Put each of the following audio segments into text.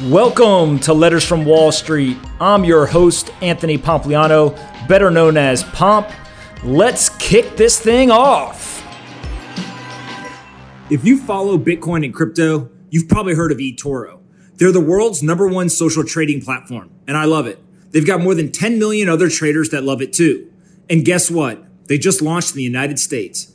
Welcome to Letters from Wall Street. I'm your host, Anthony Pompliano, better known as Pomp. Let's kick this thing off. If you follow Bitcoin and crypto, you've probably heard of eToro. They're the world's number one social trading platform, and I love it. They've got more than 10 million other traders that love it too. And guess what? They just launched in the United States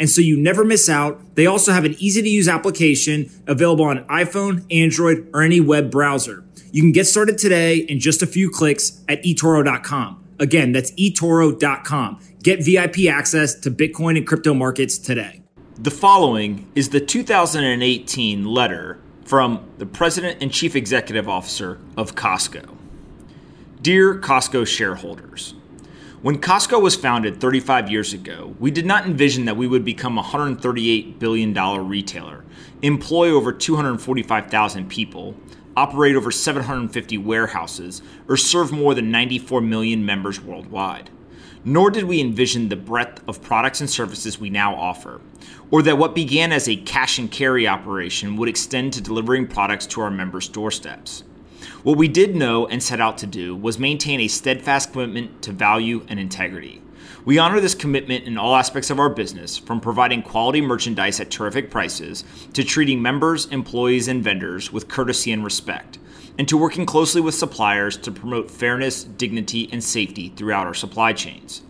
and so you never miss out. They also have an easy to use application available on iPhone, Android, or any web browser. You can get started today in just a few clicks at eToro.com. Again, that's eToro.com. Get VIP access to Bitcoin and crypto markets today. The following is the 2018 letter from the President and Chief Executive Officer of Costco. Dear Costco shareholders, when Costco was founded 35 years ago, we did not envision that we would become a $138 billion retailer, employ over 245,000 people, operate over 750 warehouses, or serve more than 94 million members worldwide. Nor did we envision the breadth of products and services we now offer, or that what began as a cash and carry operation would extend to delivering products to our members' doorsteps. What we did know and set out to do was maintain a steadfast commitment to value and integrity. We honor this commitment in all aspects of our business, from providing quality merchandise at terrific prices to treating members, employees, and vendors with courtesy and respect, and to working closely with suppliers to promote fairness, dignity, and safety throughout our supply chains.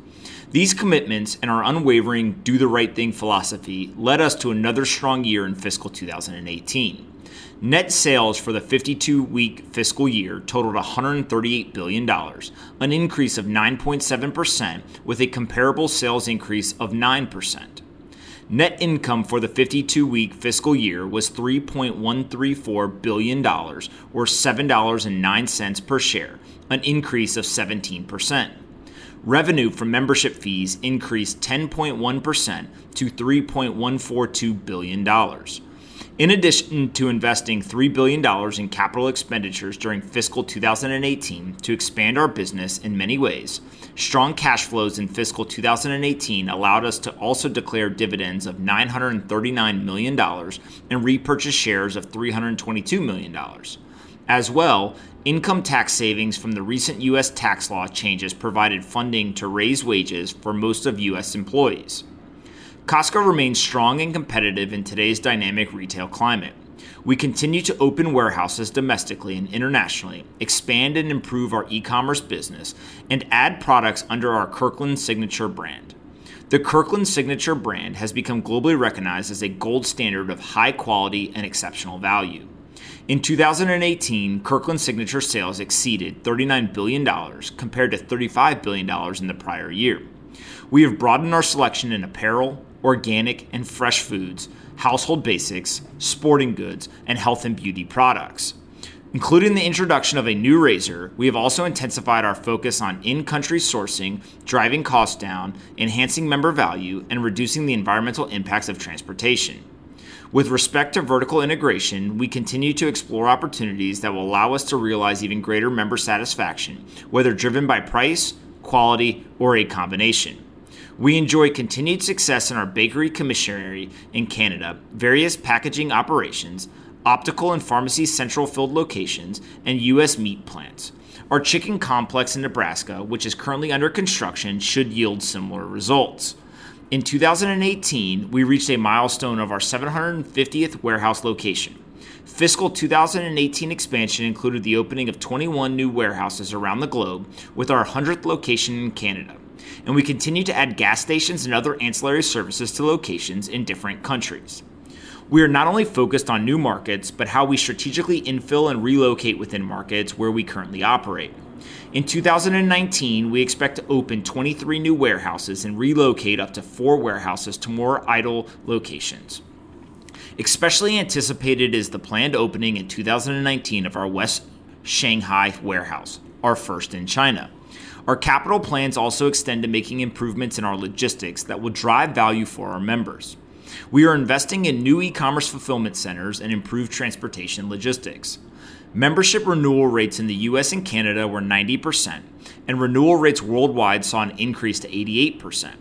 These commitments and our unwavering do the right thing philosophy led us to another strong year in fiscal 2018. Net sales for the 52 week fiscal year totaled $138 billion, an increase of 9.7%, with a comparable sales increase of 9%. Net income for the 52 week fiscal year was $3.134 billion, or $7.09 per share, an increase of 17%. Revenue from membership fees increased 10.1% to $3.142 billion. In addition to investing $3 billion in capital expenditures during fiscal 2018 to expand our business in many ways, strong cash flows in fiscal 2018 allowed us to also declare dividends of $939 million and repurchase shares of $322 million. As well, income tax savings from the recent U.S. tax law changes provided funding to raise wages for most of U.S. employees. Costco remains strong and competitive in today's dynamic retail climate. We continue to open warehouses domestically and internationally, expand and improve our e commerce business, and add products under our Kirkland Signature brand. The Kirkland Signature brand has become globally recognized as a gold standard of high quality and exceptional value. In 2018, Kirkland Signature sales exceeded $39 billion compared to $35 billion in the prior year. We have broadened our selection in apparel, organic and fresh foods, household basics, sporting goods, and health and beauty products. Including the introduction of a new razor, we have also intensified our focus on in country sourcing, driving costs down, enhancing member value, and reducing the environmental impacts of transportation. With respect to vertical integration, we continue to explore opportunities that will allow us to realize even greater member satisfaction, whether driven by price, quality, or a combination. We enjoy continued success in our bakery commissary in Canada, various packaging operations, optical and pharmacy central filled locations, and U.S. meat plants. Our chicken complex in Nebraska, which is currently under construction, should yield similar results. In 2018, we reached a milestone of our 750th warehouse location. Fiscal 2018 expansion included the opening of 21 new warehouses around the globe, with our 100th location in Canada and we continue to add gas stations and other ancillary services to locations in different countries. We are not only focused on new markets, but how we strategically infill and relocate within markets where we currently operate. In 2019, we expect to open 23 new warehouses and relocate up to four warehouses to more idle locations. Especially anticipated is the planned opening in 2019 of our West Shanghai warehouse, our first in China. Our capital plans also extend to making improvements in our logistics that will drive value for our members. We are investing in new e commerce fulfillment centers and improved transportation logistics. Membership renewal rates in the US and Canada were 90%, and renewal rates worldwide saw an increase to 88%.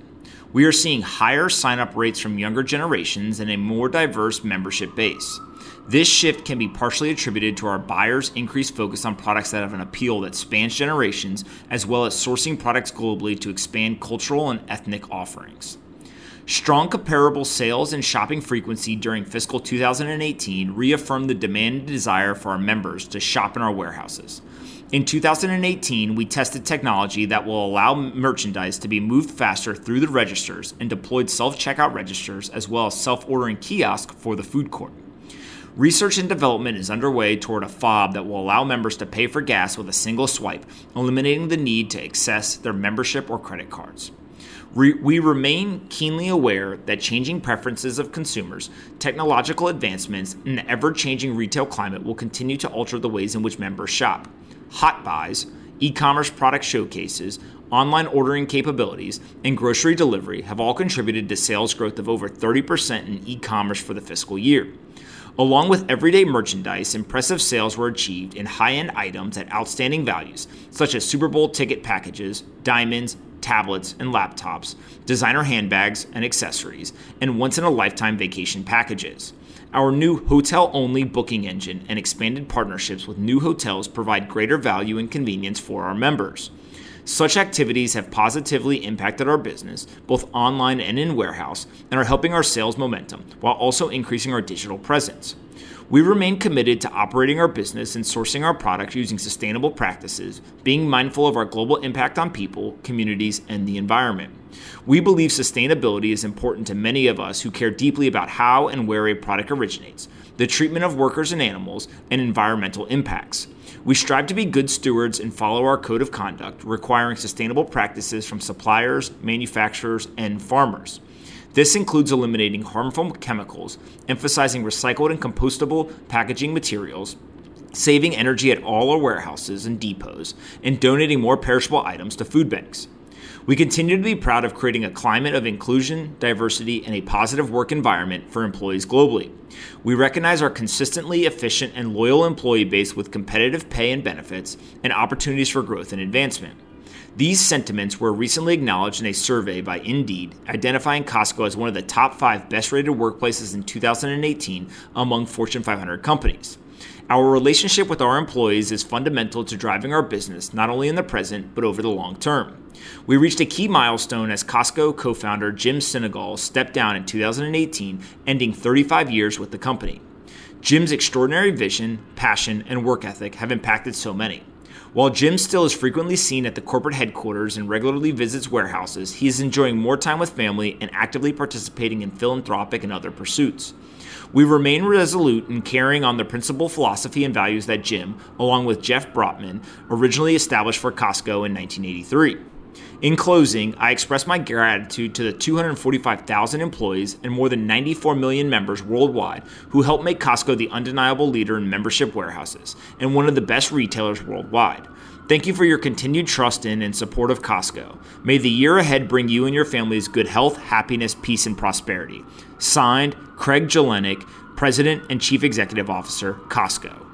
We are seeing higher sign up rates from younger generations and a more diverse membership base. This shift can be partially attributed to our buyers' increased focus on products that have an appeal that spans generations, as well as sourcing products globally to expand cultural and ethnic offerings. Strong comparable sales and shopping frequency during fiscal 2018 reaffirmed the demand and desire for our members to shop in our warehouses. In 2018, we tested technology that will allow merchandise to be moved faster through the registers and deployed self checkout registers as well as self ordering kiosk for the food court. Research and development is underway toward a fob that will allow members to pay for gas with a single swipe, eliminating the need to access their membership or credit cards. We remain keenly aware that changing preferences of consumers, technological advancements, and the ever changing retail climate will continue to alter the ways in which members shop. Hot buys, e commerce product showcases, online ordering capabilities, and grocery delivery have all contributed to sales growth of over 30% in e commerce for the fiscal year. Along with everyday merchandise, impressive sales were achieved in high end items at outstanding values, such as Super Bowl ticket packages, diamonds, tablets, and laptops, designer handbags and accessories, and once in a lifetime vacation packages. Our new hotel only booking engine and expanded partnerships with new hotels provide greater value and convenience for our members. Such activities have positively impacted our business, both online and in warehouse, and are helping our sales momentum while also increasing our digital presence. We remain committed to operating our business and sourcing our products using sustainable practices, being mindful of our global impact on people, communities, and the environment. We believe sustainability is important to many of us who care deeply about how and where a product originates, the treatment of workers and animals, and environmental impacts. We strive to be good stewards and follow our code of conduct, requiring sustainable practices from suppliers, manufacturers, and farmers. This includes eliminating harmful chemicals, emphasizing recycled and compostable packaging materials, saving energy at all our warehouses and depots, and donating more perishable items to food banks. We continue to be proud of creating a climate of inclusion, diversity, and a positive work environment for employees globally. We recognize our consistently efficient and loyal employee base with competitive pay and benefits and opportunities for growth and advancement. These sentiments were recently acknowledged in a survey by Indeed, identifying Costco as one of the top five best rated workplaces in 2018 among Fortune 500 companies. Our relationship with our employees is fundamental to driving our business not only in the present, but over the long term. We reached a key milestone as Costco co founder Jim Sinegal stepped down in 2018, ending 35 years with the company. Jim's extraordinary vision, passion, and work ethic have impacted so many. While Jim still is frequently seen at the corporate headquarters and regularly visits warehouses, he is enjoying more time with family and actively participating in philanthropic and other pursuits. We remain resolute in carrying on the principal philosophy and values that Jim, along with Jeff Brotman, originally established for Costco in 1983. In closing, I express my gratitude to the 245,000 employees and more than 94 million members worldwide who help make Costco the undeniable leader in membership warehouses and one of the best retailers worldwide. Thank you for your continued trust in and support of Costco. May the year ahead bring you and your families good health, happiness, peace, and prosperity. Signed, Craig Jelinek, President and Chief Executive Officer, Costco.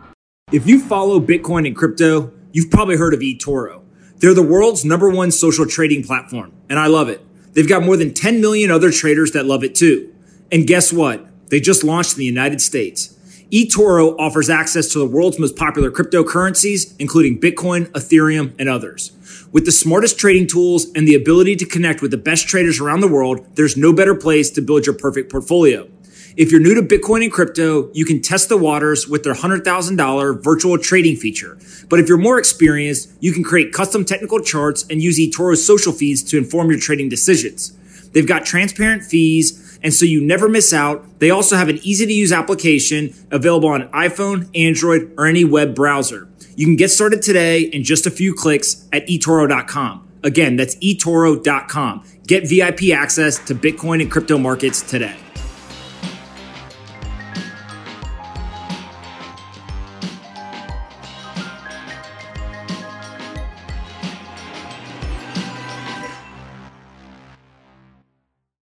If you follow Bitcoin and crypto, you've probably heard of eToro. They're the world's number one social trading platform, and I love it. They've got more than 10 million other traders that love it too. And guess what? They just launched in the United States. eToro offers access to the world's most popular cryptocurrencies, including Bitcoin, Ethereum, and others. With the smartest trading tools and the ability to connect with the best traders around the world, there's no better place to build your perfect portfolio. If you're new to Bitcoin and crypto, you can test the waters with their $100,000 virtual trading feature. But if you're more experienced, you can create custom technical charts and use eToro's social feeds to inform your trading decisions. They've got transparent fees, and so you never miss out. They also have an easy to use application available on iPhone, Android, or any web browser. You can get started today in just a few clicks at eToro.com. Again, that's eToro.com. Get VIP access to Bitcoin and crypto markets today.